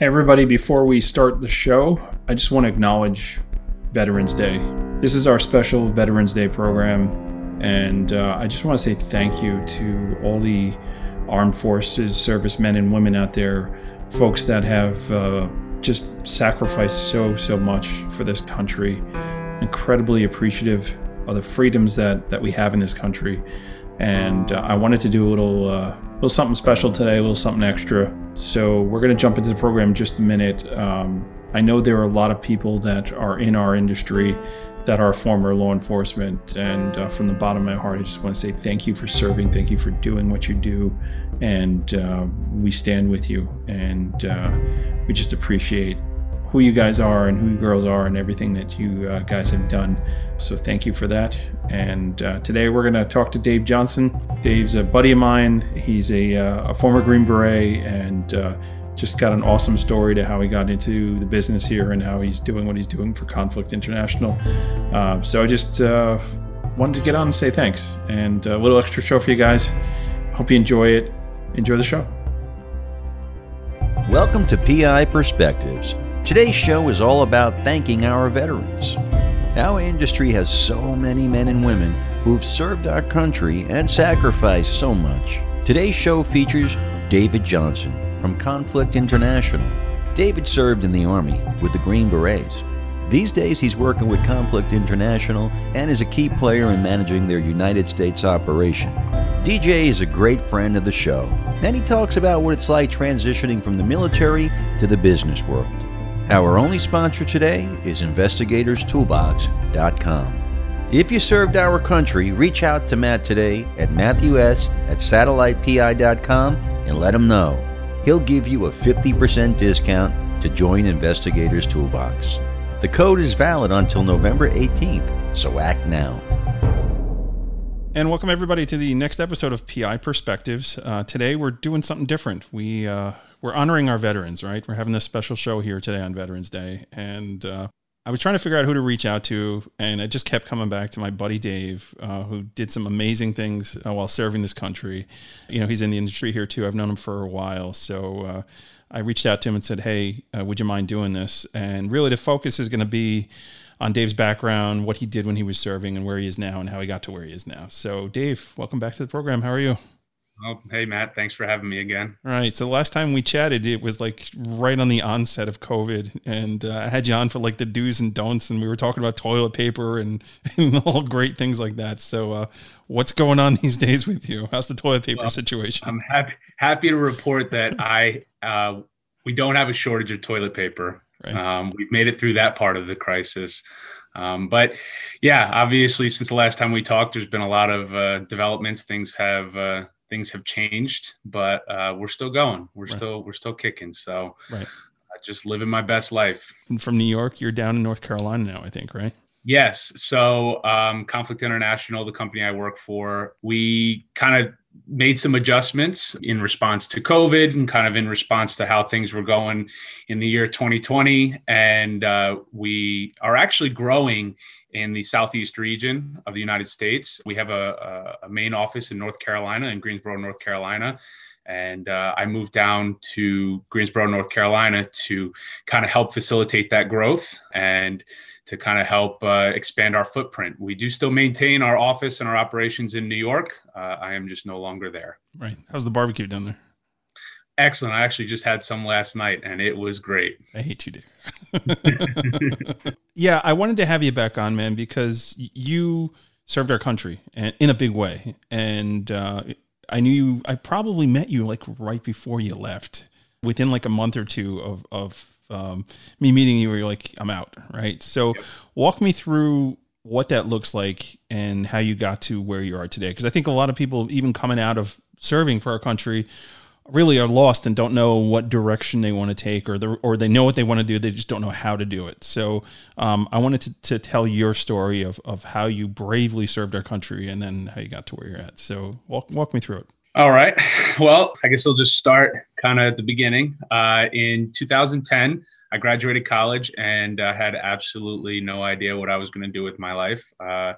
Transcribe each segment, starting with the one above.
Everybody, before we start the show, I just want to acknowledge Veterans Day. This is our special Veterans Day program, and uh, I just want to say thank you to all the armed forces servicemen and women out there, folks that have uh, just sacrificed so, so much for this country. Incredibly appreciative of the freedoms that, that we have in this country. And uh, I wanted to do a little, uh, little something special today, a little something extra. So we're going to jump into the program in just a minute. Um, I know there are a lot of people that are in our industry that are former law enforcement. And uh, from the bottom of my heart, I just want to say thank you for serving. Thank you for doing what you do. And uh, we stand with you. And uh, we just appreciate who you guys are and who you girls are and everything that you uh, guys have done. So thank you for that. And uh, today we're going to talk to Dave Johnson. Dave's a buddy of mine. He's a, uh, a former Green Beret and uh, just got an awesome story to how he got into the business here and how he's doing what he's doing for Conflict International. Uh, so I just uh, wanted to get on and say thanks and a little extra show for you guys. Hope you enjoy it. Enjoy the show. Welcome to PI Perspectives Today's show is all about thanking our veterans. Our industry has so many men and women who've served our country and sacrificed so much. Today's show features David Johnson from Conflict International. David served in the Army with the Green Berets. These days, he's working with Conflict International and is a key player in managing their United States operation. DJ is a great friend of the show, and he talks about what it's like transitioning from the military to the business world. Our only sponsor today is InvestigatorSToolbox.com. If you served our country, reach out to Matt today at matthews at satellitepi.com and let him know. He'll give you a 50% discount to join Investigators Toolbox. The code is valid until November 18th, so act now. And welcome everybody to the next episode of PI Perspectives. Uh, today we're doing something different. We uh, we're honoring our veterans, right? We're having this special show here today on Veterans Day, and uh, I was trying to figure out who to reach out to, and it just kept coming back to my buddy Dave, uh, who did some amazing things uh, while serving this country. You know, he's in the industry here too. I've known him for a while, so uh, I reached out to him and said, "Hey, uh, would you mind doing this?" And really, the focus is going to be on Dave's background, what he did when he was serving, and where he is now, and how he got to where he is now. So, Dave, welcome back to the program. How are you? Oh, hey Matt, thanks for having me again. All right. So last time we chatted, it was like right on the onset of COVID, and uh, I had you on for like the do's and don'ts, and we were talking about toilet paper and, and all great things like that. So, uh, what's going on these days with you? How's the toilet paper well, situation? I'm happy happy to report that I uh, we don't have a shortage of toilet paper. Right. Um, we've made it through that part of the crisis. Um, but yeah, obviously, since the last time we talked, there's been a lot of uh, developments. Things have uh, things have changed, but uh, we're still going. We're right. still we're still kicking. So right. uh, just living my best life. And from New York, you're down in North Carolina now, I think, right? Yes. So um, Conflict International, the company I work for, we kind of made some adjustments in response to COVID and kind of in response to how things were going in the year 2020. And uh, we are actually growing in the southeast region of the United States. We have a, a main office in North Carolina, in Greensboro, North Carolina. And uh, I moved down to Greensboro, North Carolina to kind of help facilitate that growth and to kind of help uh, expand our footprint. We do still maintain our office and our operations in New York. Uh, I am just no longer there. Right. How's the barbecue down there? Excellent. I actually just had some last night and it was great. I hate you, Dave. yeah, I wanted to have you back on, man, because you served our country in a big way. And uh, I knew you, I probably met you like right before you left, within like a month or two of, of um, me meeting you where you're like, I'm out, right? So yep. walk me through what that looks like and how you got to where you are today. Because I think a lot of people, even coming out of serving for our country, really are lost and don't know what direction they want to take or or they know what they want to do they just don't know how to do it. So um, i wanted to, to tell your story of, of how you bravely served our country and then how you got to where you're at. So walk, walk me through it all right well i guess i'll just start kind of at the beginning uh, in 2010 i graduated college and uh, had absolutely no idea what i was going to do with my life uh,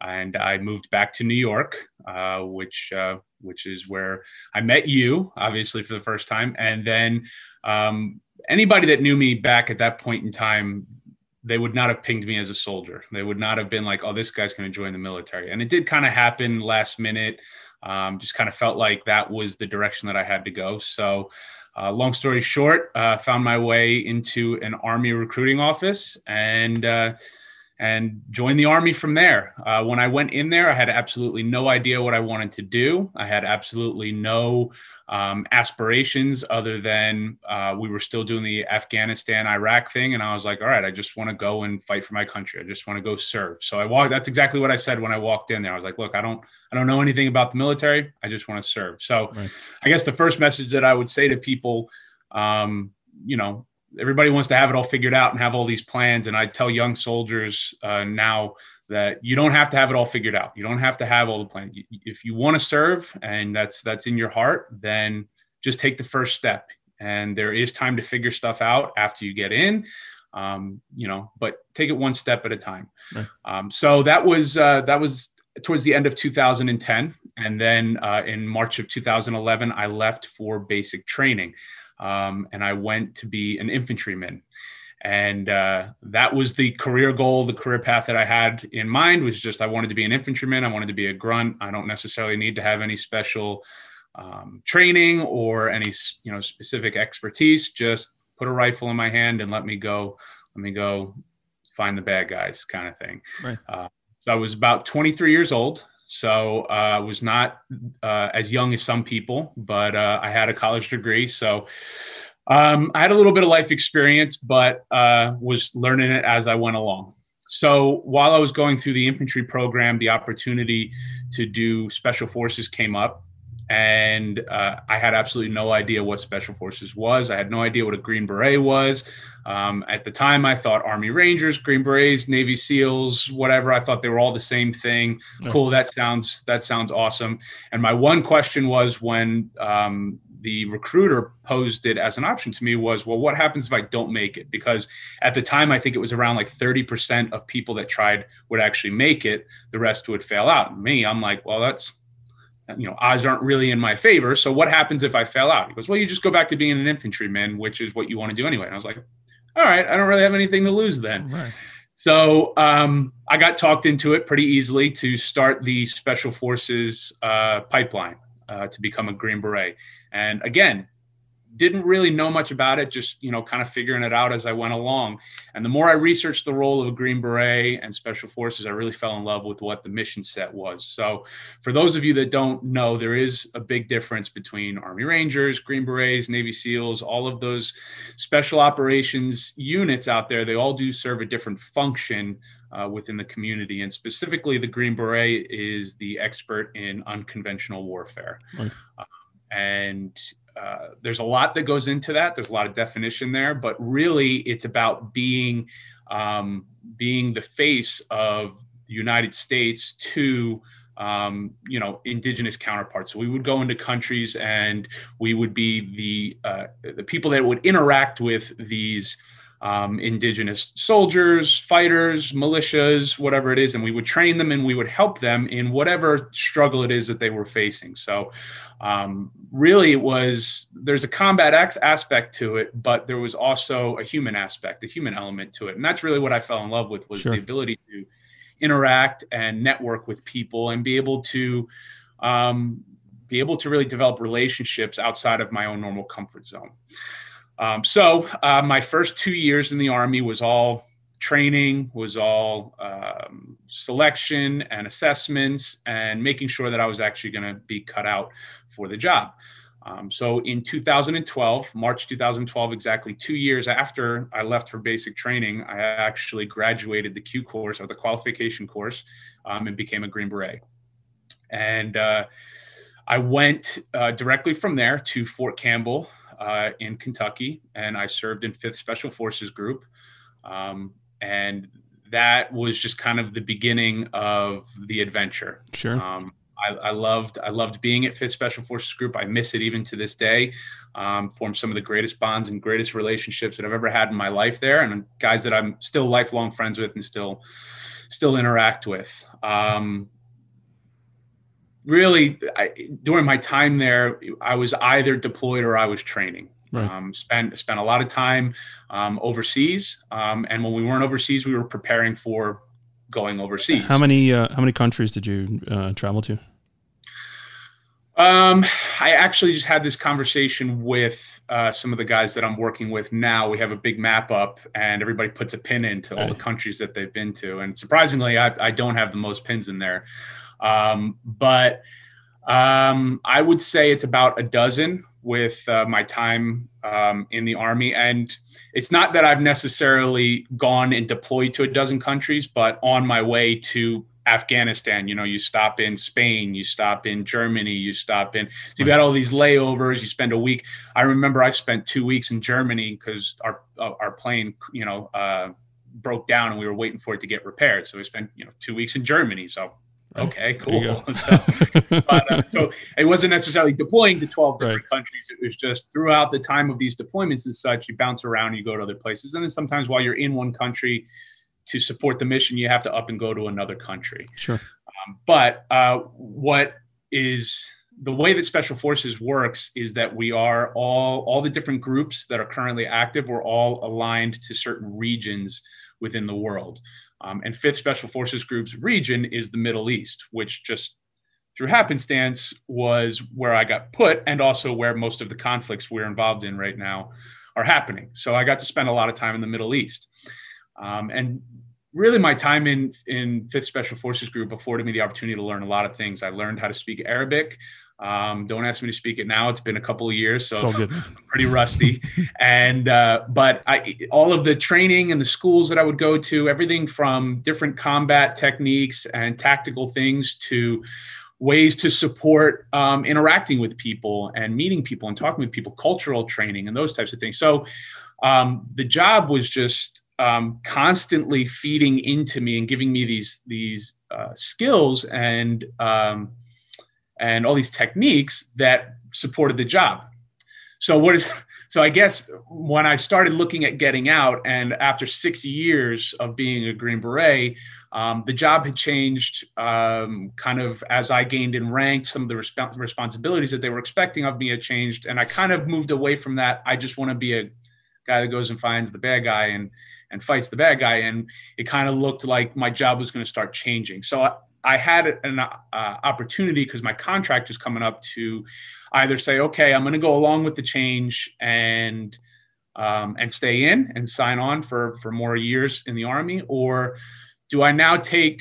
and I moved back to New York, uh, which uh, which is where I met you, obviously for the first time, and then um, anybody that knew me back at that point in time, they would not have pinged me as a soldier. They would not have been like, "Oh, this guy's going to join the military." And it did kind of happen last minute. Um, just kind of felt like that was the direction that I had to go. So, uh, long story short, uh, found my way into an army recruiting office and uh, and joined the army from there. Uh, when I went in there, I had absolutely no idea what I wanted to do. I had absolutely no um, aspirations other than uh, we were still doing the Afghanistan, Iraq thing. And I was like, all right, I just want to go and fight for my country. I just want to go serve. So I walked, that's exactly what I said when I walked in there. I was like, look, I don't, I don't know anything about the military. I just want to serve. So right. I guess the first message that I would say to people, um, you know, everybody wants to have it all figured out and have all these plans. And I tell young soldiers uh, now that you don't have to have it all figured out. You don't have to have all the plans. If you want to serve and that's that's in your heart, then just take the first step. And there is time to figure stuff out after you get in. Um, you know, but take it one step at a time. Right. Um, so that was uh, that was towards the end of 2010, and then uh, in March of 2011, I left for basic training um, and I went to be an infantryman. And uh, that was the career goal, the career path that I had in mind was just I wanted to be an infantryman. I wanted to be a grunt. I don't necessarily need to have any special um, training or any you know specific expertise. Just put a rifle in my hand and let me go. Let me go find the bad guys, kind of thing. Right. Uh, so I was about 23 years old. So I uh, was not uh, as young as some people, but uh, I had a college degree. So um, I had a little bit of life experience, but uh, was learning it as I went along. So while I was going through the infantry program, the opportunity to do special forces came up and uh, I had absolutely no idea what Special Forces was. I had no idea what a Green Beret was. Um, at the time, I thought Army Rangers, Green Berets, Navy SEALs, whatever. I thought they were all the same thing. Cool. That sounds that sounds awesome. And my one question was when um, the recruiter posed it as an option to me was, well, what happens if I don't make it? Because at the time, I think it was around like 30% of people that tried would actually make it. The rest would fail out. Me, I'm like, well, that's you know, odds aren't really in my favor. So what happens if I fell out? He goes, well, you just go back to being an infantryman, which is what you want to do anyway. And I was like, all right, I don't really have anything to lose then. Right. So um, I got talked into it pretty easily to start the Special Forces uh, pipeline uh, to become a Green Beret. And again, didn't really know much about it, just you know, kind of figuring it out as I went along. And the more I researched the role of a Green Beret and Special Forces, I really fell in love with what the mission set was. So, for those of you that don't know, there is a big difference between Army Rangers, Green Berets, Navy SEALs, all of those special operations units out there. They all do serve a different function uh, within the community. And specifically, the Green Beret is the expert in unconventional warfare. Uh, and uh, there's a lot that goes into that. There's a lot of definition there, but really, it's about being um, being the face of the United States to um, you know indigenous counterparts. So we would go into countries and we would be the uh, the people that would interact with these um, indigenous soldiers, fighters, militias, whatever it is, and we would train them and we would help them in whatever struggle it is that they were facing. So, um, really, it was there's a combat aspect to it, but there was also a human aspect, a human element to it, and that's really what I fell in love with was sure. the ability to interact and network with people and be able to um, be able to really develop relationships outside of my own normal comfort zone. Um, so uh, my first two years in the army was all training, was all um, selection and assessments, and making sure that I was actually going to be cut out for the job. Um, so in 2012, March 2012, exactly two years after I left for basic training, I actually graduated the Q course or the qualification course um, and became a Green Beret. And uh, I went uh, directly from there to Fort Campbell, uh, in Kentucky, and I served in Fifth Special Forces Group, um, and that was just kind of the beginning of the adventure. Sure. Um, I, I, loved I loved being at Fifth Special Forces Group. I miss it even to this day. Um, formed some of the greatest bonds and greatest relationships that I've ever had in my life there, and guys that I'm still lifelong friends with and still still interact with. Um, really I, during my time there i was either deployed or i was training Right. Um, spent spent a lot of time um, overseas, um, and when we weren't overseas, we were preparing for going overseas. How many uh, how many countries did you uh, travel to? Um, I actually just had this conversation with uh, some of the guys that I'm working with now. We have a big map up, and everybody puts a pin into all the countries that they've been to. And surprisingly, I, I don't have the most pins in there, um, but um, I would say it's about a dozen with uh, my time um, in the army. And it's not that I've necessarily gone and deployed to a dozen countries, but on my way to Afghanistan, you know, you stop in Spain, you stop in Germany, you stop in, you've got all these layovers, you spend a week. I remember I spent two weeks in Germany because our, uh, our plane, you know, uh, broke down and we were waiting for it to get repaired. So we spent, you know, two weeks in Germany. So okay, cool. so, but, uh, so, it wasn't necessarily deploying to 12 different right. countries. It was just throughout the time of these deployments and such, you bounce around, you go to other places. And then sometimes while you're in one country to support the mission, you have to up and go to another country. Sure. Um, but uh, what is the way that special forces works is that we are all all the different groups that are currently active we're all aligned to certain regions within the world um, and 5th Special Forces Group's region is the Middle East, which just through happenstance was where I got put and also where most of the conflicts we're involved in right now are happening. So I got to spend a lot of time in the Middle East. Um, and really my time in in 5th Special Forces Group afforded me the opportunity to learn a lot of things. I learned how to speak Arabic. Um, don't ask me to speak it now. It's been a couple of years, so I'm pretty rusty. and uh, but I, all of the training and the schools that I would go to, everything from different combat techniques and tactical things to ways to support um, interacting with people and meeting people and talking with people, cultural training and those types of things. So um, the job was just um, constantly feeding into me and giving me these these uh, skills and um, and all these techniques that supported the job. So what is so I guess when I started looking at getting out, and after six years of being a Green Beret, um, the job had changed um, kind of as I gained in rank. Some of the resp- responsibilities that they were expecting of me had changed, and I kind of moved away from that. I just want to be a guy that goes and finds the bad guy and and fights the bad guy. And it kind of looked like my job was going to start changing. So I had an uh, opportunity because my contract is coming up to either say, okay, I'm going to go along with the change and um, and stay in and sign on for for more years in the army, or do I now take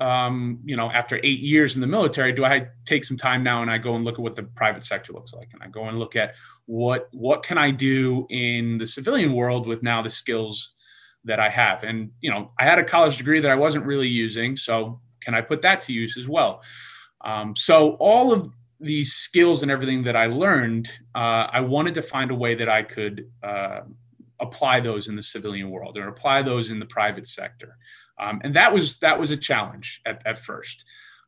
um, you know after eight years in the military, do I take some time now and I go and look at what the private sector looks like, and I go and look at what what can I do in the civilian world with now the skills that I have, and you know I had a college degree that I wasn't really using, so can I put that to use as well? Um, so all of these skills and everything that I learned, uh, I wanted to find a way that I could uh, apply those in the civilian world or apply those in the private sector. Um, and that was that was a challenge at, at first.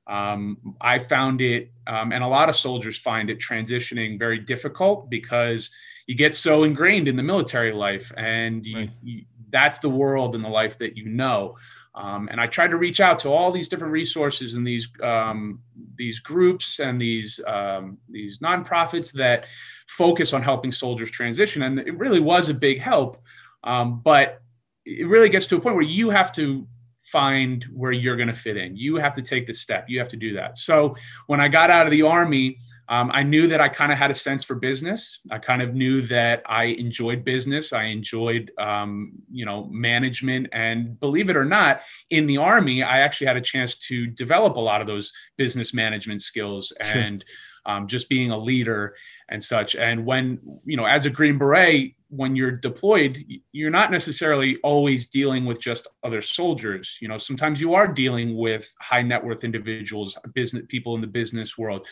Um, I found it, um, and a lot of soldiers find it transitioning very difficult because you get so ingrained in the military life, and you, right. you, that's the world and the life that you know. Um, and I tried to reach out to all these different resources and these um, these groups and these um, these nonprofits that focus on helping soldiers transition, and it really was a big help. Um, but it really gets to a point where you have to find where you're going to fit in. You have to take the step. You have to do that. So when I got out of the army, um, I knew that I kind of had a sense for business. I kind of knew that I enjoyed business. I enjoyed, um, you know, management. And believe it or not, in the army, I actually had a chance to develop a lot of those business management skills and sure. um, just being a leader and such. And when, you know, as a Green Beret, when you're deployed, you're not necessarily always dealing with just other soldiers. You know, sometimes you are dealing with high net worth individuals, business people in the business world.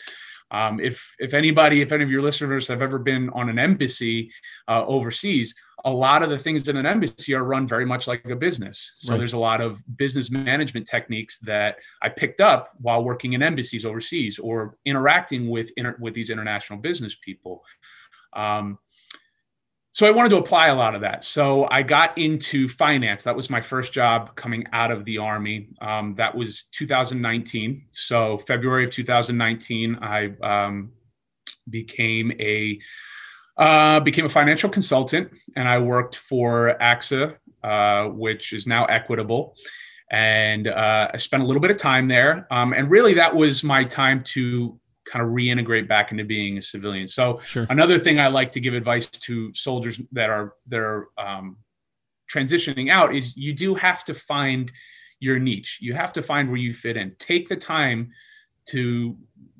Um, if if anybody, if any of your listeners have ever been on an embassy uh, overseas, a lot of the things in an embassy are run very much like a business. So right. there's a lot of business management techniques that I picked up while working in embassies overseas or interacting with inter- with these international business people. Um, so I wanted to apply a lot of that. So I got into finance. That was my first job coming out of the army. Um, that was 2019. So February of 2019, I um, became a Uh, became a financial consultant, and I worked for AXA, uh, which is now Equitable, and uh, I spent a little bit of time there. Um, and really, that was my time to kind of reintegrate back into being a civilian. So Sure. another thing I like to give advice to soldiers that are that are um, transitioning out is you do have to find your niche. You have to find where you fit in. Take the time to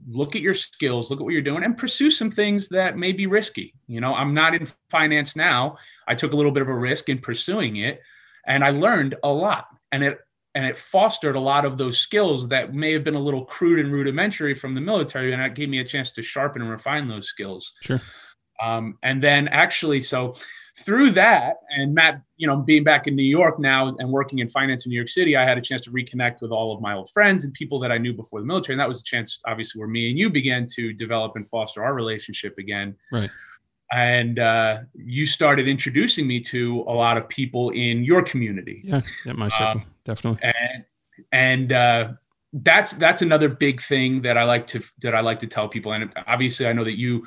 look at your skills, look at what you're doing, and pursue some things that may be risky. You know, I'm not in finance now. I took a little bit of a risk in pursuing it, and I learned a lot. And it and it fostered a lot of those skills that may have been a little crude and rudimentary from the military, and it gave me a chance to sharpen and refine those skills. Sure. Um, and then actually, so through that, and Matt, you know, being back in New York now and working in finance in New York City, I had a chance to reconnect with all of my old friends and people that I knew before the military. And that was a chance, obviously, where me and you began to develop and foster our relationship again. Right. And uh, you started introducing me to a lot of people in your community Yeah. Yeah. My circle. Definitely. and and uh, that's that's another big thing that I like to that I like to tell people. And obviously, I know that you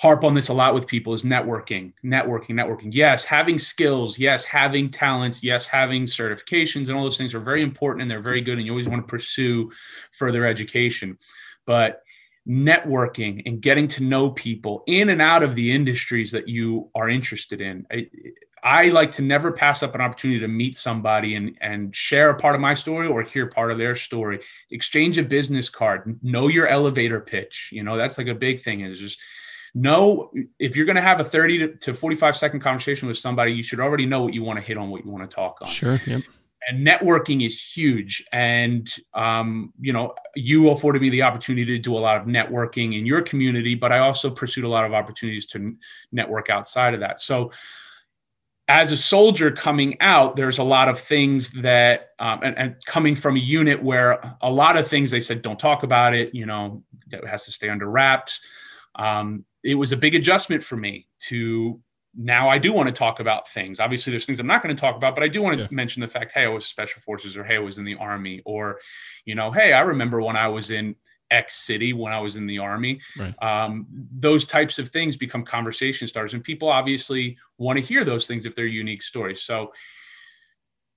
harp on this a lot with people is networking, networking, networking. Yes, having skills. Yes, having talents. Yes, having certifications and all those things are very important and they're very good. And you always want to pursue further education, but networking and getting to know people in and out of the industries that you are interested in. I, I like to never pass up an opportunity to meet somebody and, and share a part of my story or hear part of their story. Exchange a business card, know your elevator pitch. You know, that's like a big thing is just know if you're going to have a 30 to, to 45 second conversation with somebody, you should already know what you want to hit on, what you want to talk on Sure. Yep. And networking is huge. And um, you know you afforded me the opportunity to do a lot of networking in your community but i also pursued a lot of opportunities to network outside of that. So as a soldier coming out there's a lot of things that um, and, and coming from a unit where a lot of things they said don't talk about it you know that has to stay under wraps. Um, it was a big adjustment for me to now I do want to talk about things. Obviously, there's things I'm not going to talk about, but I do want to Yeah. mention the fact, hey, I was special forces, or hey, I was in the army, or you know, hey, I remember when I was in X city when I was in the army. Right. Um, those types of things become conversation starters, and people obviously want to hear those things if they're unique stories. So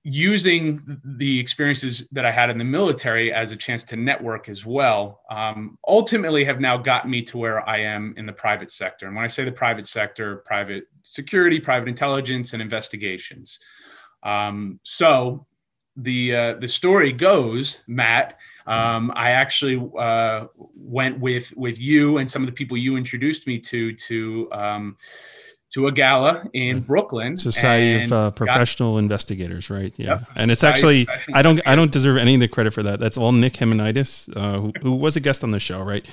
using the experiences that I had in the military as a chance to network as well, um, ultimately have now gotten me to where I am in the private sector. And when I say the private sector, private security, private intelligence, and investigations. Um, so the uh, the story goes, Matt. Um, I actually uh, went with with you and some of the people you introduced me to to um, to a gala in Brooklyn. Society of uh, Professional Investigators, right? Yeah, Yep. and it's Society actually I don't I don't deserve any of the credit for that. That's all Nick Himonidis, uh, who, who was a guest on the show, right?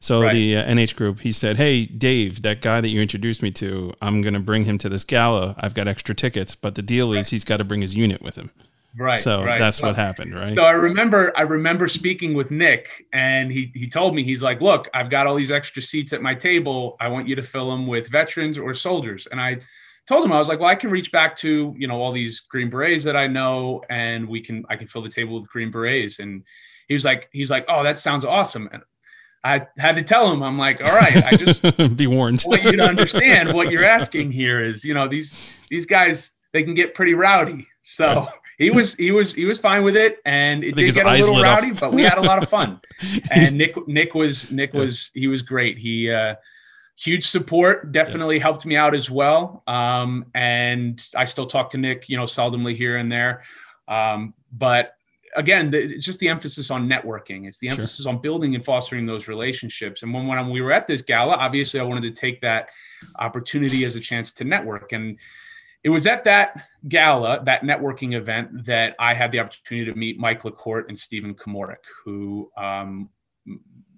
So Right. the uh, NH group, he said, "Hey, Dave, that guy that you introduced me to, I'm going to bring him to this gala. I've got extra tickets, but the deal is he's got to bring his unit with him. Right. so right. that's Well, what happened, right? So I remember I remember speaking with Nick and he he told me he's like, "Look, I've got all these extra seats at my table. I want you to fill them with veterans or soldiers." And I told him I was like, "Well, I can reach back to, you know, all these green berets that I know and we can I can fill the table with green berets." And he was like he's like, "Oh, that sounds awesome." And I had to tell him I'm like, "All right, I just Be warned. want you to understand what you're asking here is, you know, these these guys they can get pretty rowdy. So he was he was he was fine with it, and it did get a little rowdy, but we had a lot of fun. and Nick Nick was Nick was he was great. He uh, huge support, definitely helped me out as well. Um, and I still talk to Nick, you know, seldomly here and there. Um, but again, the, it's just the emphasis on networking. It's the Sure. emphasis on building and fostering those relationships. And when, when we were at this gala, obviously I wanted to take that opportunity as a chance to network. And it was at that gala, that networking event, that I had the opportunity to meet Mike LaCourte and Stephen Komorek, who um,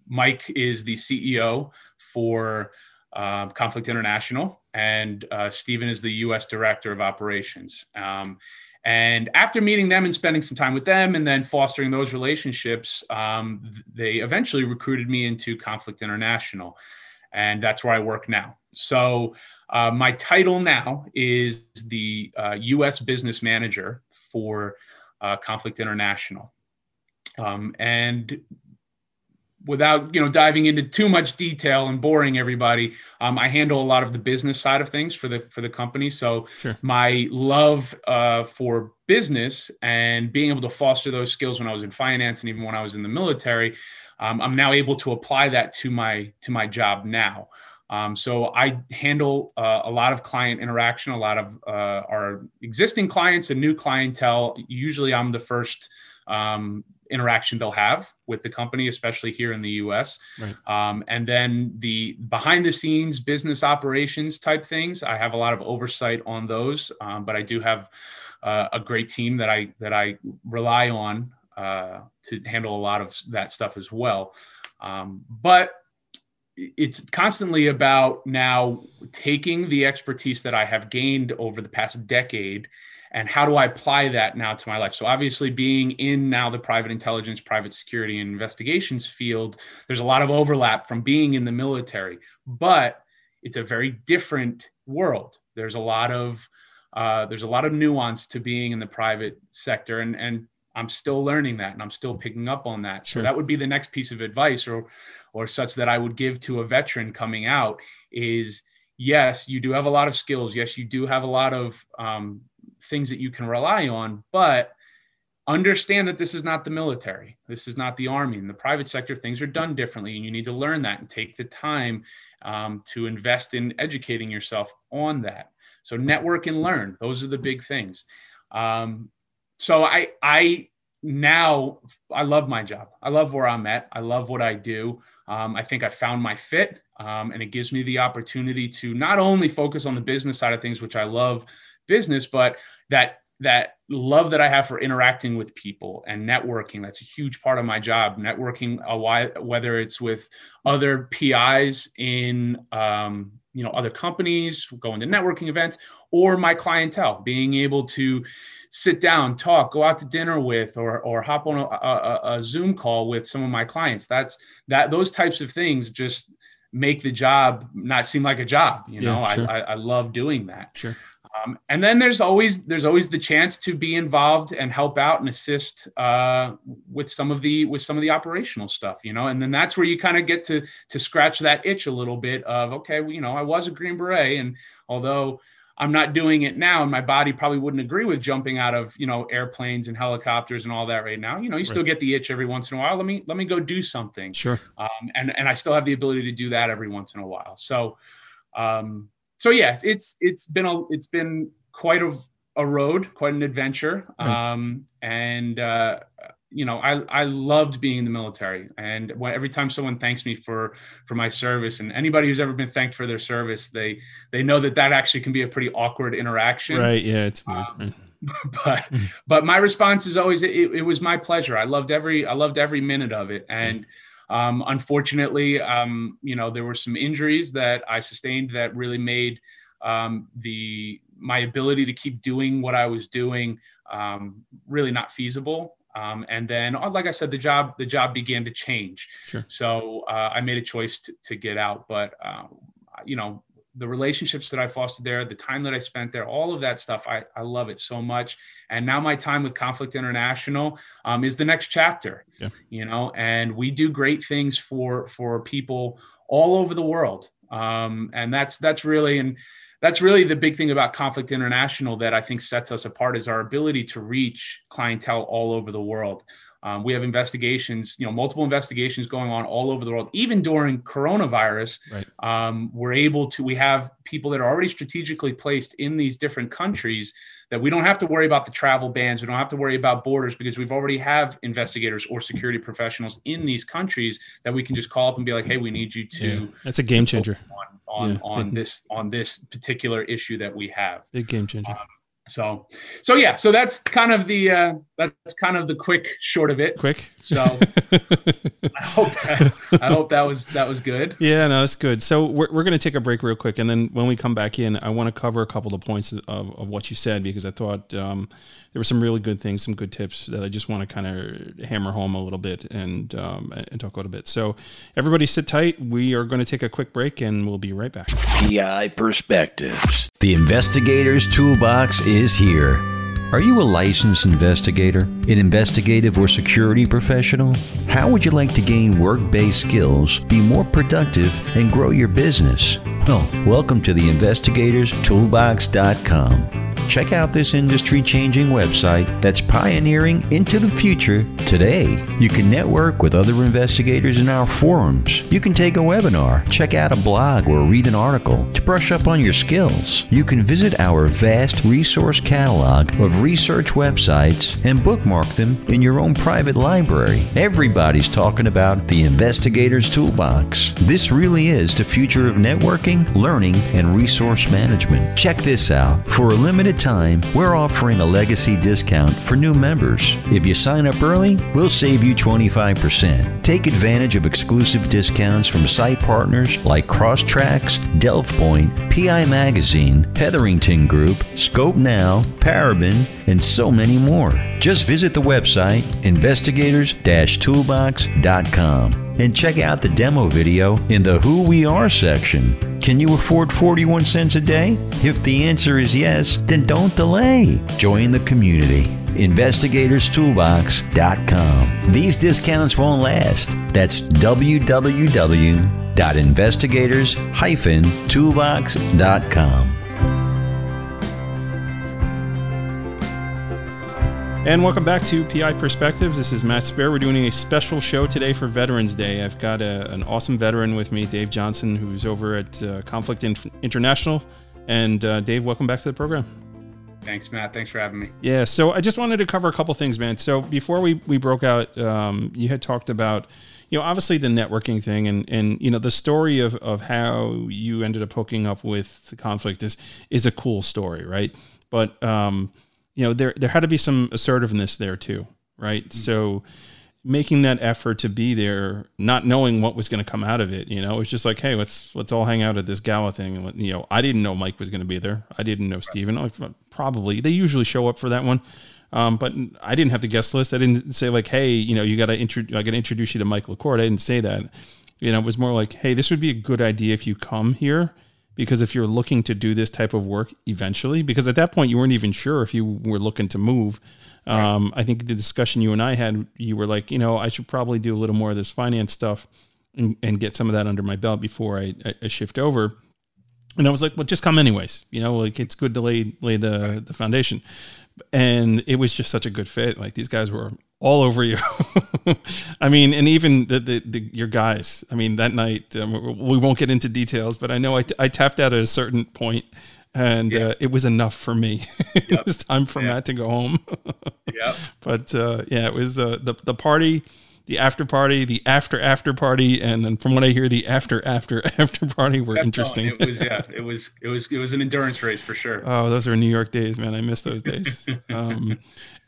Mike is the CEO for uh, Conflict International, and uh, Stephen is the U.S. Director of Operations. Um, and after meeting them and spending some time with them, and then fostering those relationships, um, they eventually recruited me into Conflict International, and that's where I work now. So uh, my title now is the uh, U.S. Business Manager for uh, Conflict International, um, and without you know diving into too much detail and boring everybody um, i handle a lot of the business side of things for the for the company so sure. my love uh, for business and being able to foster those skills when i was in finance and even when i was in the military um, i'm now able to apply that to my to my job now um, so I handle uh, a lot of client interaction, a lot of uh, our existing clients and new clientele. Usually, I'm the first um, interaction they'll have with the company, especially here in the U.S. Right. Um, and then the behind the scenes business operations type things, I have a lot of oversight on those. Um, but I do have uh, a great team that I that I rely on uh, to handle a lot of that stuff as well. Um, but it's constantly about now taking the expertise that I have gained over the past decade and how do I apply that now to my life? So obviously being in now the private intelligence, private security and investigations field, there's a lot of overlap from being in the military, but it's a very different world. There's a lot of uh, there's a lot of nuance to being in the private sector and and I'm still learning that and I'm still picking up on that. Sure. So that would be the next piece of advice or or such that I would give to a veteran coming out is yes, you do have a lot of skills. Yes, you do have a lot of um, things that you can rely on, but understand that this is not the military. This is not the army. In the private sector, things are done differently, and you need to learn that and take the time um, to invest in educating yourself on that. So network and learn. Those are the big things. Um, so I I now I love my job. I love where I'm at. I love what I do. Um, I think I found my fit, um, and it gives me the opportunity to not only focus on the business side of things, which I love business, but that that love that I have for interacting with people and networking. That's a huge part of my job. Networking, uh, whether it's with other PIs in um, you know other companies, going to networking events, or my clientele, being able to sit down, talk, go out to dinner with, or or hop on a, a, a Zoom call with some of my clients. That's that those types of things just make the job not seem like a job. You know, yeah, sure. I, I, I love doing that. Sure. Um, and then there's always there's always the chance to be involved and help out and assist uh, with some of the with some of the operational stuff, you know. And then that's where you kind of get to to scratch that itch a little bit of okay, well, you know, I was a Green Beret, and although I'm not doing it now, and my body probably wouldn't agree with jumping out of you know airplanes and helicopters and all that right now. You know, you still right. get the itch every once in a while. Let me let me go do something. Sure. Um, and and I still have the ability to do that every once in a while. So. Um, so yes, it's it's been a it's been quite a, a road, quite an adventure. Right. Um, and uh, you know, I I loved being in the military, and when, every time someone thanks me for for my service, and anybody who's ever been thanked for their service, they they know that that actually can be a pretty awkward interaction. Right. Yeah. It's. Um, but but my response is always it, it was my pleasure. I loved every I loved every minute of it, and. Um, unfortunately, um, you know, there were some injuries that I sustained that really made um, the my ability to keep doing what I was doing um, really not feasible. Um, and then, uh, like I said, the job the job began to change. Sure. So uh, I made a choice to, to get out. But uh, you know, the relationships that I fostered there, the time that I spent there, all of that stuff, I, I love it so much. And now my time with Conflict International um, is the next chapter, yeah. you know, and we do great things for, for people all over the world. Um, and that's, that's really, and that's really the big thing about Conflict International that I think sets us apart is our ability to reach clientele all over the world. Um, we have investigations, you know, multiple investigations going on all over the world. Even during coronavirus, right. um, we're able to. We have people that are already strategically placed in these different countries that we don't have to worry about the travel bans. We don't have to worry about borders because we've already have investigators or security professionals in these countries that we can just call up and be like, "Hey, we need you to." Yeah, that's a game changer on on, yeah, on this on this particular issue that we have. Big game changer. Um, so, so yeah, so that's kind of the uh, that's kind of the quick short of it. Quick. So, I hope that, I hope that was that was good. Yeah, no, that's good. So we're we're gonna take a break real quick, and then when we come back in, I want to cover a couple of points of, of what you said because I thought um, there were some really good things, some good tips that I just want to kind of hammer home a little bit and um, and talk about a bit. So everybody, sit tight. We are going to take a quick break, and we'll be right back. PI Perspectives. The Investigator's Toolbox is here. Are you a licensed investigator, an investigative or security professional? How would you like to gain work based skills, be more productive, and grow your business? Well, welcome to the investigatorstoolbox.com. Check out this industry changing website that's pioneering into the future today. You can network with other investigators in our forums. You can take a webinar, check out a blog, or read an article to brush up on your skills. You can visit our vast resource catalog of research websites and bookmark them in your own private library. Everybody's talking about the Investigator's Toolbox. This really is the future of networking, learning, and resource management. Check this out. For a limited time, we're offering a legacy discount for new members. If you sign up early, we'll save you 25%. Take advantage of exclusive discounts from site partners like Crosstracks, DelvePoint, PI Magazine, Hetherington Group, Scope Now, Parabon, and so many more. Just visit the website investigators-toolbox.com and check out the demo video in the Who We Are section. Can you afford 41 cents a day? If the answer is yes, then don't delay. Join the community. Investigatorstoolbox.com. These discounts won't last. That's www.investigators-toolbox.com. And welcome back to PI Perspectives. This is Matt Spaier. We're doing a special show today for Veterans Day. I've got a, an awesome veteran with me, Dave Johnson, who's over at uh, Conflict International. And uh, Dave, welcome back to the program. Thanks, Matt. Thanks for having me. Yeah, so I just wanted to cover a couple things, man. So before we, we broke out, um, you had talked about, you know, obviously the networking thing and, and you know, the story of, of how you ended up hooking up with the conflict is, is a cool story, right? But, um, you know there there had to be some assertiveness there too right mm-hmm. so making that effort to be there not knowing what was going to come out of it you know it's just like hey let's let's all hang out at this gala thing and you know i didn't know mike was going to be there i didn't know Stephen. probably they usually show up for that one um, but I didn't have the guest list. I didn't say like, "Hey, you know, you got to intro- I got to introduce you to Mike LaCourte." I didn't say that. You know, it was more like, "Hey, this would be a good idea if you come here because if you're looking to do this type of work eventually, because at that point you weren't even sure if you were looking to move. Um, I think the discussion you and I had, you were like, you know, I should probably do a little more of this finance stuff and, and get some of that under my belt before I, I, I, shift over. And I was like, well, just come anyways. You know, like it's good to lay lay the the foundation. And it was just such a good fit. Like these guys were all over you. I mean, and even the, the, the, your guys. I mean, that night um, we won't get into details, but I know I, t- I tapped out at a certain point, and yeah. uh, it was enough for me. Yep. it was time for yeah. Matt to go home. yeah. But uh, yeah, it was uh, the the party, the after party, the after after party, and then from what I hear, the after after after party were interesting. It was yeah, it was it was it was an endurance race for sure. Oh, those are New York days, man. I miss those days. Um,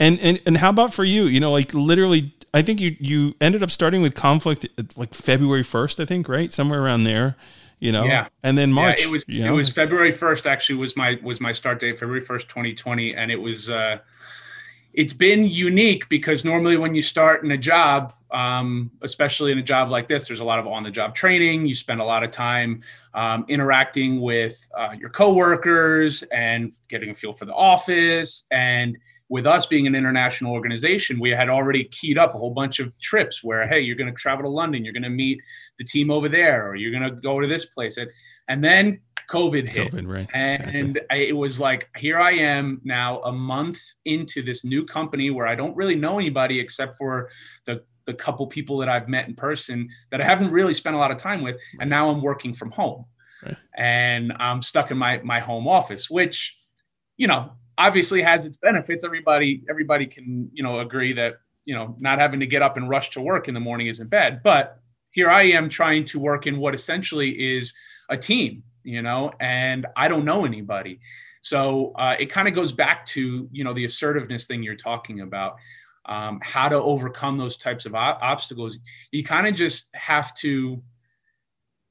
and and and how about for you? You know, like literally, I think you you ended up starting with conflict like February first, I think, right, somewhere around there. You know, yeah, and then March. Yeah, it was it know? was February first. Actually, was my was my start date, February first, twenty twenty, and it was. uh it's been unique because normally when you start in a job, um, especially in a job like this, there's a lot of on-the-job training. You spend a lot of time um, interacting with uh, your coworkers and getting a feel for the office. And with us being an international organization, we had already keyed up a whole bunch of trips where, hey, you're going to travel to London, you're going to meet the team over there, or you're going to go to this place. And, and then COVID hit. COVID, right. And exactly. I, it was like, here I am now a month into this new company where I don't really know anybody except for the the couple people that I've met in person that I haven't really spent a lot of time with. And now I'm working from home. Right. And I'm stuck in my my home office, which, you know, obviously has its benefits. Everybody everybody can you know agree that you know not having to get up and rush to work in the morning isn't bad. But here I am trying to work in what essentially is a team, you know, and I don't know anybody. So uh, it kind of goes back to you know the assertiveness thing you're talking about. Um, how to overcome those types of obstacles. You kind of just have to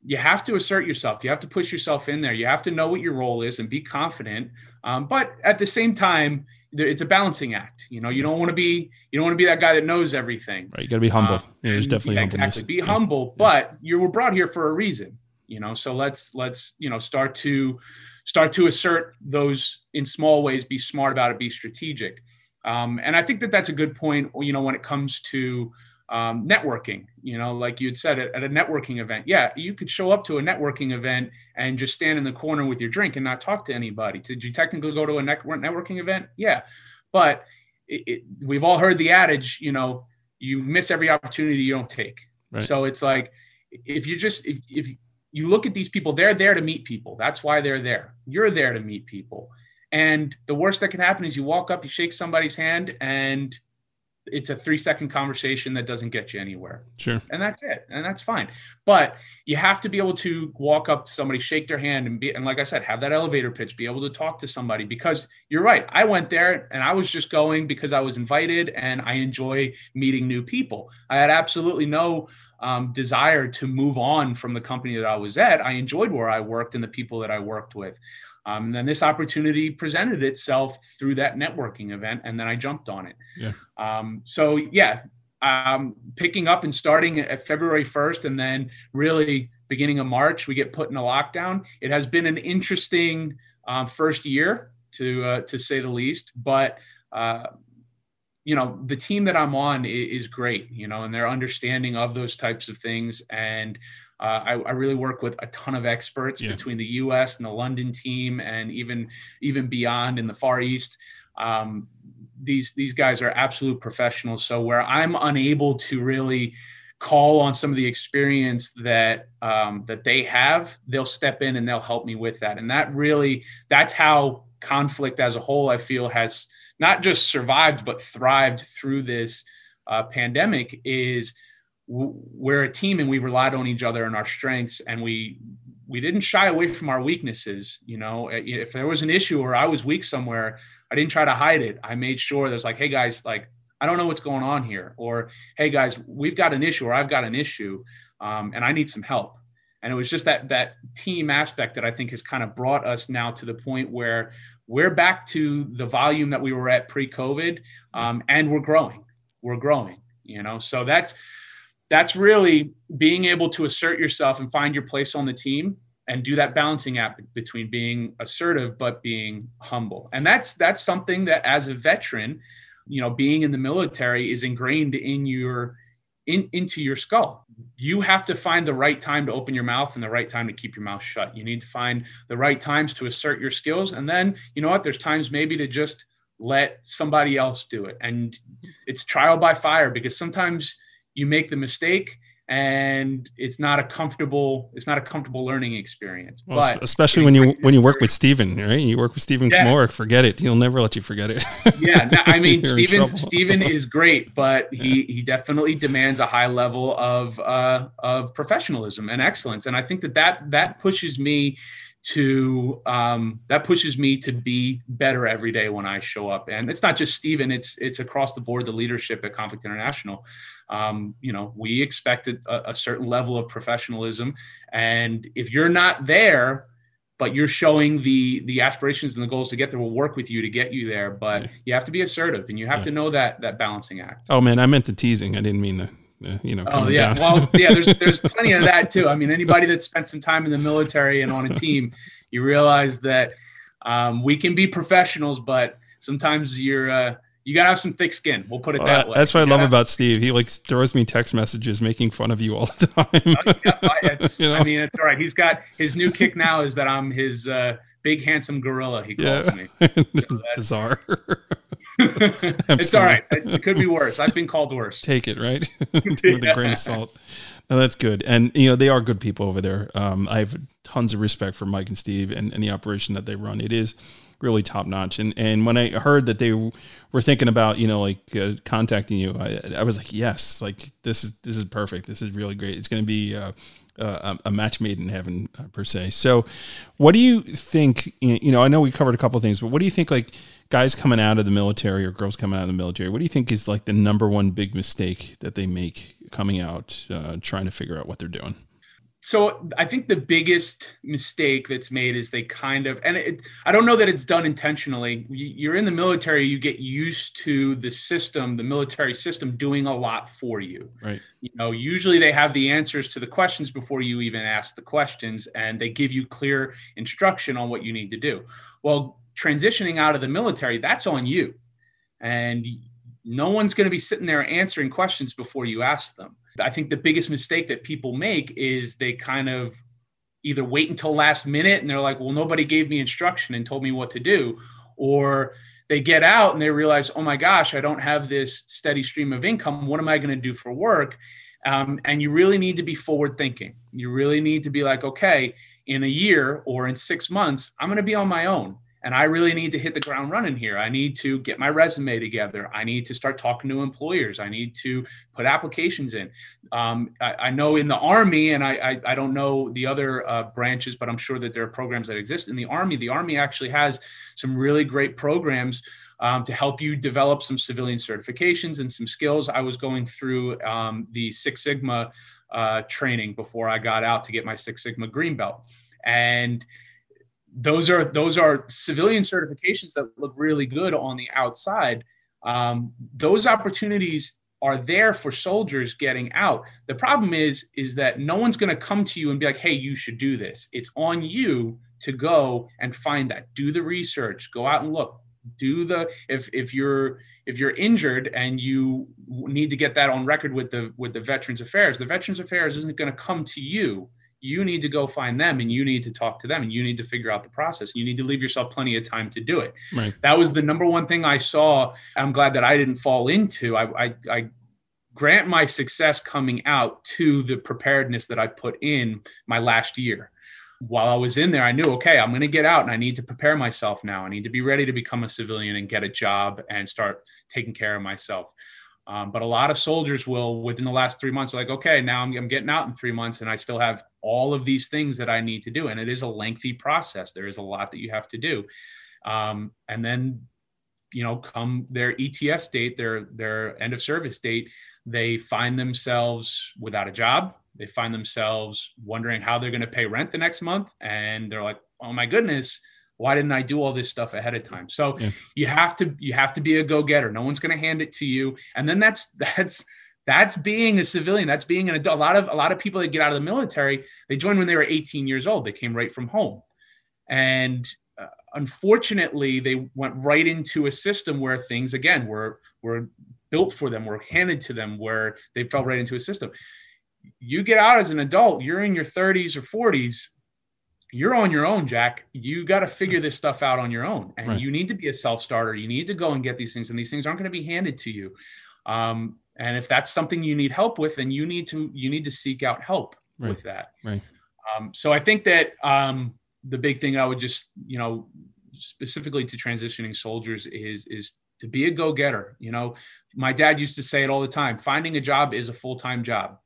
you have to assert yourself. You have to push yourself in there. You have to know what your role is and be confident. Um, but at the same time, it's a balancing act. You know, you don't want to be you don't want to be that guy that knows everything. Right. You got to be humble. Um, yeah, there's definitely yeah, exactly. Be humble, but you were brought here for a reason. You know, so let's let's you know start to start to assert those in small ways, be smart about it, be strategic. Um, and I think that that's a good point, you know, when it comes to um, networking, you know, like you had said at, at, a networking event. Yeah, you could show up to a networking event and just stand in the corner with your drink and not talk to anybody. Did you technically go to a networking event? Yeah. But it, it, we've all heard the adage, you know, you miss every opportunity you don't take. Right. So it's like, if you just, if, if you look at these people, they're there to meet people. That's why they're there. You're there to meet people. And the worst that can happen is you walk up, you shake somebody's hand, and it's a three second conversation that doesn't get you anywhere. Sure. And that's it. And that's fine. But you have to be able to walk up to somebody, shake their hand, and be, and like I said, have that elevator pitch, be able to talk to somebody because you're right. I went there and I was just going because I was invited and I enjoy meeting new people. I had absolutely no um, desire to move on from the company that I was at. I enjoyed where I worked and the people that I worked with. Um, and then this opportunity presented itself through that networking event, and then I jumped on it. Yeah. Um, so yeah, um, picking up and starting at February 1st, and then really beginning of March, we get put in a lockdown. It has been an interesting um, first year, to uh, to say the least, but. Uh, you know the team that i'm on is, great you know and their understanding of those types of things and uh, I, I, really work with a ton of experts yeah. between the U.S. and the London team, and even even beyond in the Far East. Um, these these guys are absolute professionals. So where I'm unable to really call on some of the experience that um, that they have, they'll step in and they'll help me with that. And that really that's how conflict as a whole I feel has not just survived but thrived through this uh, pandemic is we're a team and we relied on each other and our strengths and we we didn't shy away from our weaknesses you know? If there was an issue or i was weak somewhere i didn't try to hide it. I made sure there's like hey guys like i don't know what's going on here or hey guys we've got an issue or i've got an issue um, and i need some help. And it was just that that team aspect that i think has kind of brought us now to the point where we're back to the volume that we were at pre-covid um, and we're growing. We're growing you know? So that's that's really being able to assert yourself and find your place on the team and do that balancing act between being assertive but being humble. And that's that's something that as a veteran you know being in the military is ingrained in your in, into your skull you have to find the right time to open your mouth and the right time to keep your mouth shut. You need to find the right times to assert your skills. And then you know what? There's times maybe to just let somebody else do it. And it's trial by fire because sometimes you make the mistake and it's not a comfortable it's not a comfortable learning experience well, but especially when you when you work with Stephen right you work with Stephen yeah. Forget it he'll never let you forget it yeah no, I mean Stephen Stephen is great but he he definitely demands a high level of uh, of professionalism and excellence and I think that that that pushes me to um, that pushes me to be better every day when I show up. And it's not just Stephen; it's it's across the board. The leadership at Conflict International. Um, you know, we expected a, a certain level of professionalism, and if you're not there, but you're showing the the aspirations and the goals to get there will work with you to get you there but yeah. you have to be assertive and you have yeah. to know that that balancing act oh man i meant the teasing i didn't mean the uh, you know. Oh yeah, down. well yeah. There's there's plenty of that too. I mean, anybody that spent some time in the military and on a team, you realize that um, we can be professionals, but sometimes you're uh, you gotta have some thick skin. We'll put it well, that way. That's what you I love about Steve. He like throws me text messages making fun of you all the time. oh, yeah, you know? I mean, it's all right. He's got his new kick now is that I'm his uh, big handsome gorilla. He calls yeah. me. So Bizarre. it's all right. It could be worse. I've been called worse. Take it, right? With a grain of salt. No, that's good. And, you know, they are good people over there. Um, I have tons of respect for Mike and Steve and, and the operation that they run. It is really top notch. And, and when I heard that they were thinking about, you know, like uh, contacting you, I, I was like, yes, like this is, this is perfect. This is really great. It's going to be, uh, uh, a match made in heaven uh, per se. So, what do you think? You know, I know we covered a couple of things, but what do you think? Like guys coming out of the military or girls coming out of the military, what do you think is like the number one big mistake that they make coming out, uh, trying to figure out what they're doing? So I think the biggest mistake that's made is they kind of, and it, I don't know that it's done intentionally. You're in the military, you get used to the system, the military system doing a lot for you. Right. You know, usually they have the answers to the questions before you even ask the questions, and they give you clear instruction on what you need to do. Well, transitioning out of the military, that's on you. And no one's going to be sitting there answering questions before you ask them. I think the biggest mistake that people make is they kind of either wait until last minute and they're like, well, nobody gave me instruction and told me what to do. Or they get out and they realize, oh my gosh, I don't have this steady stream of income. What am I going to do for work? Um, and you really need to be forward thinking. You really need to be like, okay, in a year or in six months, I'm going to be on my own and I really need to hit the ground running here. I need to get my resume together. I need to start talking to employers. I need to put applications in. Um, I, I, know in the Army, and I, I, I don't know the other uh, branches, but I'm sure that there are programs that exist in the Army. The Army actually has some really great programs um, to help you develop some civilian certifications and some skills. I was going through um, the Six Sigma uh, training before I got out to get my Six Sigma green belt. And those are those are civilian certifications that look really good on the outside. Um, those opportunities are there for soldiers getting out. The problem is is that no one's going to come to you and be like, "Hey, you should do this." It's on you to go and find that. Do the research. Go out and look. Do the if if you're if you're injured and you need to get that on record with the with the Veterans Affairs, the Veterans Affairs isn't going to come to you you need to go find them and you need to talk to them and you need to figure out the process. You need to leave yourself plenty of time to do it. Right. That was the number one thing I saw. I'm glad that I didn't fall into. I, I, I grant my success coming out to the preparedness that I put in my last year. While I was in there, I knew, okay, I'm going to get out and I need to prepare myself now. I need to be ready to become a civilian and get a job and start taking care of myself. Um, but a lot of soldiers will, within the last three months, like, okay, now I'm, I'm, getting out in three months and I still have all of these things that I need to do. And it is a lengthy process. There is a lot that you have to do. Um, and then, you know, come their ETS date, their, their end of service date, they find themselves without a job. They find themselves wondering how they're going to pay rent the next month. And they're like, oh my goodness, why didn't i do all this stuff ahead of time? So yeah. you have to you have to be a go-getter. No one's going to hand it to you. And then that's that's that's being a civilian. That's being an adult. A lot of a lot of people that get out of the military they joined when they were 18 years old. They came right from home. And uh, unfortunately they went right into a system where things again were were built for them were handed to them where they fell right into a system. You get out as an adult you're in your 30s or 40s you're on your own, Jack. You got to figure this stuff out on your own, and right. you need to be a self starter. You need to go and get these things, and these things aren't going to be handed to you. Um, and if that's something you need help with, then you need to you need to seek out help right. with that. Right. Um, so I think that um, the big thing I would just you know specifically to transitioning soldiers is is to be a go getter. You know, my dad used to say it all the time: finding a job is a full time job.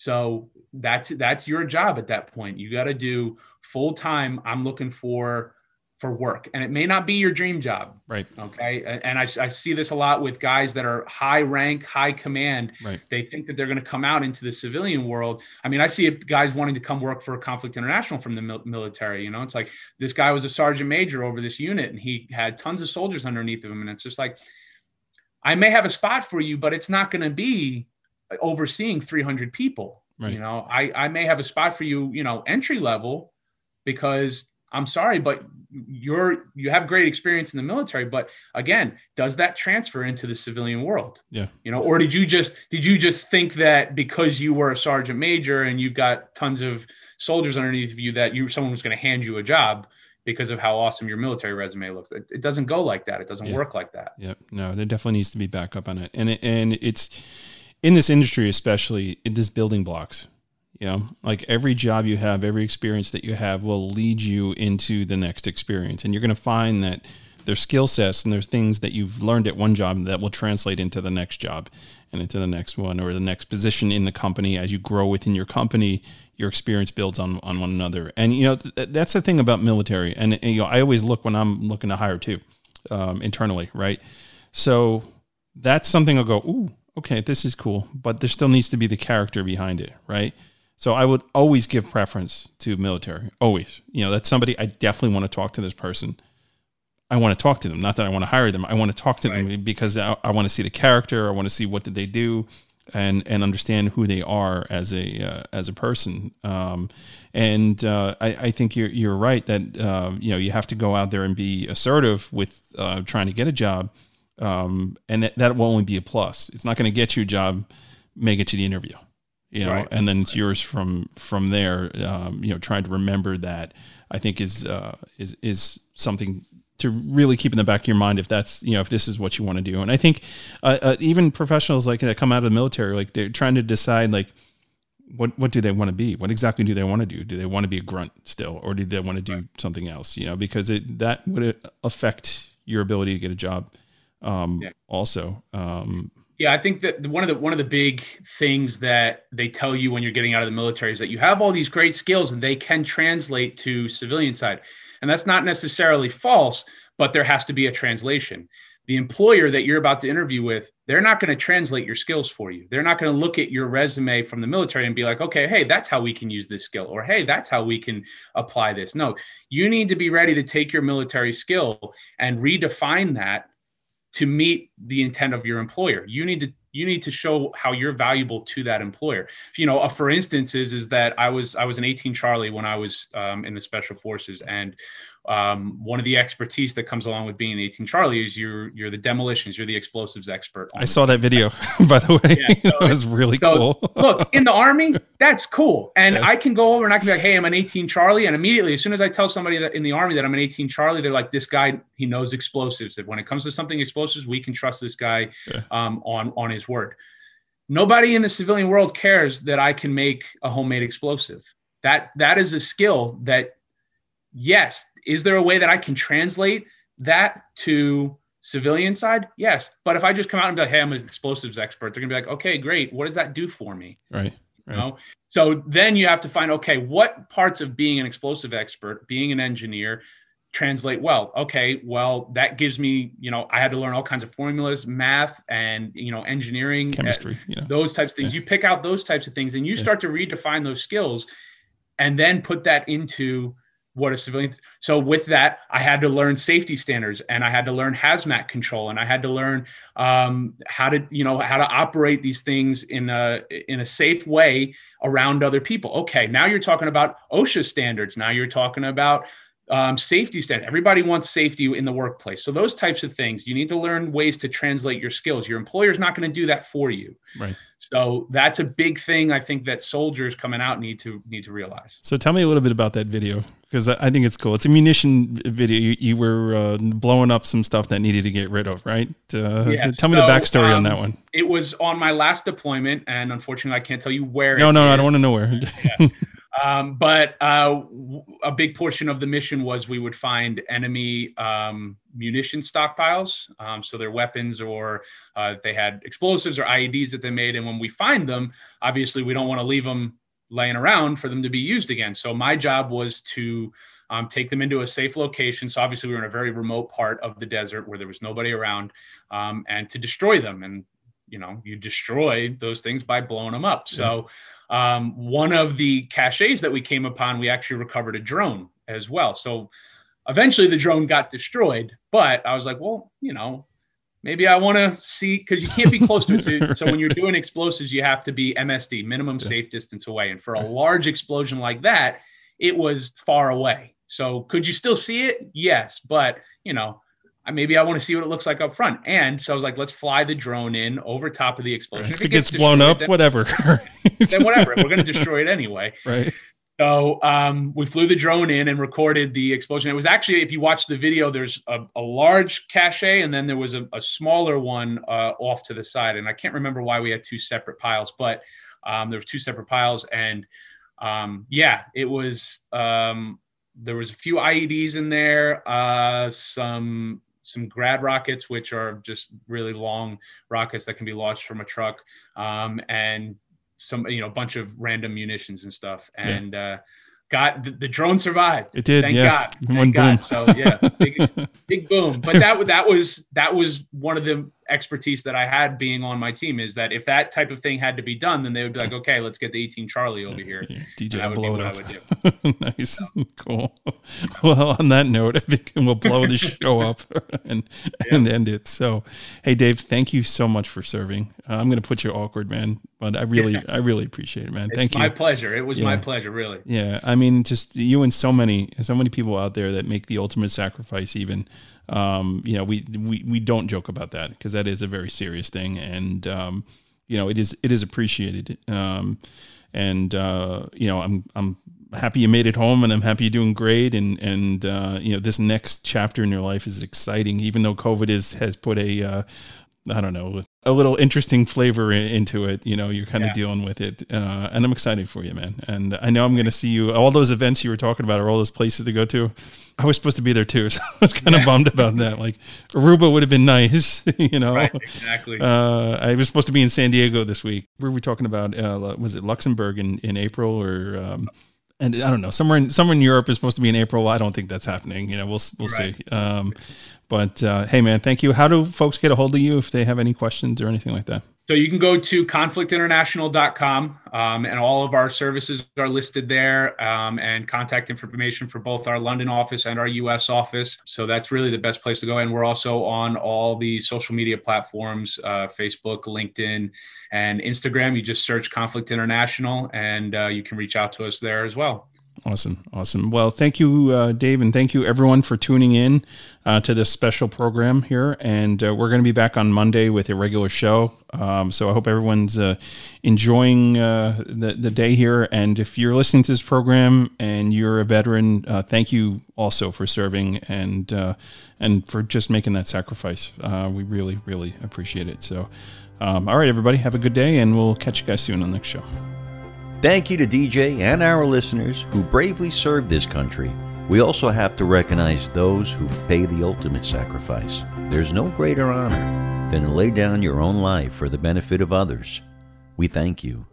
So that's that's your job at that point. You got to do full time. I'm looking for for work, and it may not be your dream job. Right. Okay. And I, I see this a lot with guys that are high rank, high command. Right. They think that they're going to come out into the civilian world. I mean, I see guys wanting to come work for Conflict International from the military. You know, it's like this guy was a sergeant major over this unit, and he had tons of soldiers underneath of him, and it's just like. I may have a spot for you, but it's not going to be overseeing 300 people. Right. You know, I, I may have a spot for you, you know, entry level because I'm sorry, but you're you have great experience in the military, but again, does that transfer into the civilian world? Yeah. You know, or did you just did you just think that because you were a sergeant major and you've got tons of soldiers underneath you that you someone was going to hand you a job because of how awesome your military resume looks? It, it doesn't go like that. It doesn't yeah. work like that. Yep. No, there definitely needs to be backup on it, and it, and it's in this industry, especially, in this building blocks. You know, like every job you have, every experience that you have will lead you into the next experience. And you're going to find that there's skill sets and there's things that you've learned at one job that will translate into the next job and into the next one or the next position in the company. As you grow within your company, your experience builds on, on one another. And, you know, th- that's the thing about military. And, and, you know, I always look when I'm looking to hire too, um, internally, right? So that's something I'll go, ooh, okay, this is cool, but there still needs to be the character behind it, right? So I would always give preference to military. Always. You know, that's somebody I definitely want to talk to this person. I want to talk to them. Not that I want to hire them. I want to talk to right. them because I, I, want to see the character. I want to see what did they do, and and understand who they are as a uh, as a person. Um, and uh, I, I, think you're you're right that uh, you know you have to go out there and be assertive with uh, trying to get a job, um, and that, that will only be a plus. It's not going to get you a job, make it to the interview you know, right. and then it's yours from from there. Um, you know, trying to remember that I think is uh, is is something to really keep in the back of your mind if that's you know if this is what you want to do. And I think uh, uh, even professionals like that come out of the military, like they're trying to decide like what what do they want to be? What exactly do they want to do? Do they want to be a grunt still, or do they want to do right. something else? You know, because it that would affect your ability to get a job. Um, yeah. Also, um, yeah, I think that one of the one of the big things that they tell you when you're getting out of the military is that you have all these great skills and they can translate to civilian side. And that's not necessarily false, but there has to be a translation. The employer that you're about to interview with, they're not going to translate your skills for you. They're not going to look at your resume from the military and be like, okay, hey, that's how we can use this skill, or hey, that's how we can apply this. No, you need to be ready to take your military skill and redefine that to meet the intent of your employer. You need to you need to show how you're valuable to that employer. You know, a for instance is is that I was I was an 18 Charlie when I was um, in the special forces, and um, one of the expertise that comes along with being an 18 Charlie is you're you're the demolitions, you're the explosives expert. I saw that video, by the way. Yeah, so it was really so, cool. look, in the army, that's cool, and yeah. I can go over and I can be like, "Hey, I'm an 18 Charlie," and immediately, as soon as I tell somebody that in the army that I'm an 18 Charlie, they're like, "This guy, he knows explosives. That when it comes to something explosives, we can trust this guy yeah. um, on on his word." Nobody in the civilian world cares that I can make a homemade explosive. That that is a skill that yes, is there a way that I can translate that to civilian side? Yes. But if I just come out and be like, hey, I'm an explosives expert, they're gonna be like, okay, great. What does that do for me? Right. right. You know? So then you have to find, okay, what parts of being an explosive expert, being an engineer, translate well okay well that gives me you know i had to learn all kinds of formulas math and you know engineering eh, chemistry yeah. those types of things yeah. you pick out those types of things and you yeah. start to redefine those skills and then put that into what a civilian so with that i had to learn safety standards and i had to learn hazmat control and i had to learn um, how to you know how to operate these things in a in a safe way around other people. Okay now you're talking about osha standards. Now you're talking about um, safety standards everybody wants safety in the workplace so those types of things you need to learn ways to translate your skills your employer is not going to do that for you right so that's a big thing I think that soldiers coming out need to need to realize. So tell me a little bit about that video because I think it's cool. It's a munition video. You, you were uh, blowing up some stuff that needed to get rid of, right? Uh, yes. Tell me so, the backstory um, on that one. It was on my last deployment, and unfortunately, I can't tell you where. No, no, is. I don't want to know where. yeah. Um, but uh, a big portion of the mission was we would find enemy um, munition stockpiles. Um, so their weapons or uh, they had explosives or IEDs that they made. And when we find them, obviously we don't want to leave them laying around for them to be used again. So my job was to um, take them into a safe location. So obviously we were in a very remote part of the desert where there was nobody around um, and to destroy them. And, you know, you destroy those things by blowing them up. So um, one of the caches that we came upon, we actually recovered a drone as well. So eventually the drone got destroyed, but I was like, well, you know, maybe I want to see because you can't be close to it. So, so, when you're doing explosives, you have to be MSD, minimum yeah. safe distance away. And for a large explosion like that, it was far away. So could you still see it? Yes, but you know, maybe I want to see what it looks like up front. And so I was like, let's fly the drone in over top of the explosion. If it, gets, gets blown up, then, whatever. then whatever. We're going to destroy it anyway. Right. So um, we flew the drone in and recorded the explosion. It was actually, if you watch the video, there's a, a large cache and then there was a, a smaller one uh, off to the side. And I can't remember why we had two separate piles, but um, there was two separate piles. And um, yeah, it was. Um, there was a few IEDs in there, uh, some some grad rockets, which are just really long rockets that can be launched from a truck, um, and some you know a bunch of random munitions and stuff. And yeah. uh, got the, the, drone survived. It did. Thank yes. God. Thank One God. Boom. So yeah, big, big boom. But that that was that was one of the expertise that I had being on my team is that if that type of thing had to be done, then they would be like, okay, let's get the 18 Charlie over here. DJ, blow it up. nice, cool. Well, on that note, I think we'll blow the show up and yeah. and end it. So, hey, Dave, thank you so much for serving. Uh, I'm going to put you awkward, man, but I really, yeah. I really appreciate it, man. It's thank you. My pleasure. It was yeah. my pleasure, really. Yeah, I mean, just you and so many, so many people out there that make the ultimate sacrifice, even um, you know, we, we, we don't joke about that because that is a very serious thing. And, um, you know, it is, it is appreciated. Um, and, uh, you know, I'm, I'm happy you made it home and I'm happy you're doing great. And, and, uh, you know, this next chapter in your life is exciting, even though COVID is, has put a, uh, I don't know, a little interesting flavor into it. You know, you're kind of dealing with it, uh, and I'm excited for you, man. And I know I'm going to see you. All those events you were talking about, are all those places to go to. I was supposed to be there too, so I was kind of yeah. bummed about that. Like Aruba would have been nice, you know. Right, exactly. Uh, I was supposed to be in San Diego this week. Were we talking about? Uh, was it Luxembourg in in April or? Um, and I don't know, somewhere in somewhere in Europe is supposed to be in April. I don't think that's happening. You know, we'll we'll right. see. Um, but uh, hey, man, thank you. How do folks get a hold of you if they have any questions or anything like that? So you can go to conflictinternational.com um, and all of our services are listed there um, and contact information for both our London office and our US office. So that's really the best place to go. And we're also on all the social media platforms uh, Facebook, LinkedIn, and Instagram. You just search Conflict International and uh, you can reach out to us there as well. Awesome. Awesome. Well, thank you, uh, Dave, and thank you everyone for tuning in uh, to this special program here. And uh, we're going to be back on Monday with a regular show. Um, so I hope everyone's uh, enjoying uh, the, the day here. And if you're listening to this program and you're a veteran, uh, thank you also for serving and and for just making that sacrifice. we really, really appreciate it. So, um, all right, everybody, have a good day, and we'll catch you guys soon on the next show. Thank you to DJ and our listeners who bravely serve this country. We also have to recognize those who pay the ultimate sacrifice. There's no greater honor than to lay down your own life for the benefit of others. We thank you.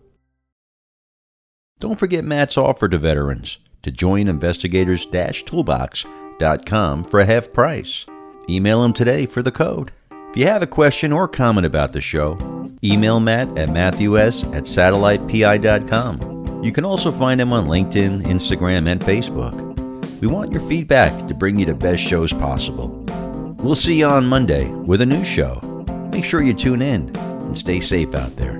Don't forget Matt's offer to veterans to join investigators-toolbox.com for a half price. Email him today for the code. If you have a question or comment about the show, email Matt at matthews at satellitepi.com. You can also find him on LinkedIn, Instagram, and Facebook. We want your feedback to bring you the best shows possible. We'll see you on Monday with a new show. Make sure you tune in and stay safe out there.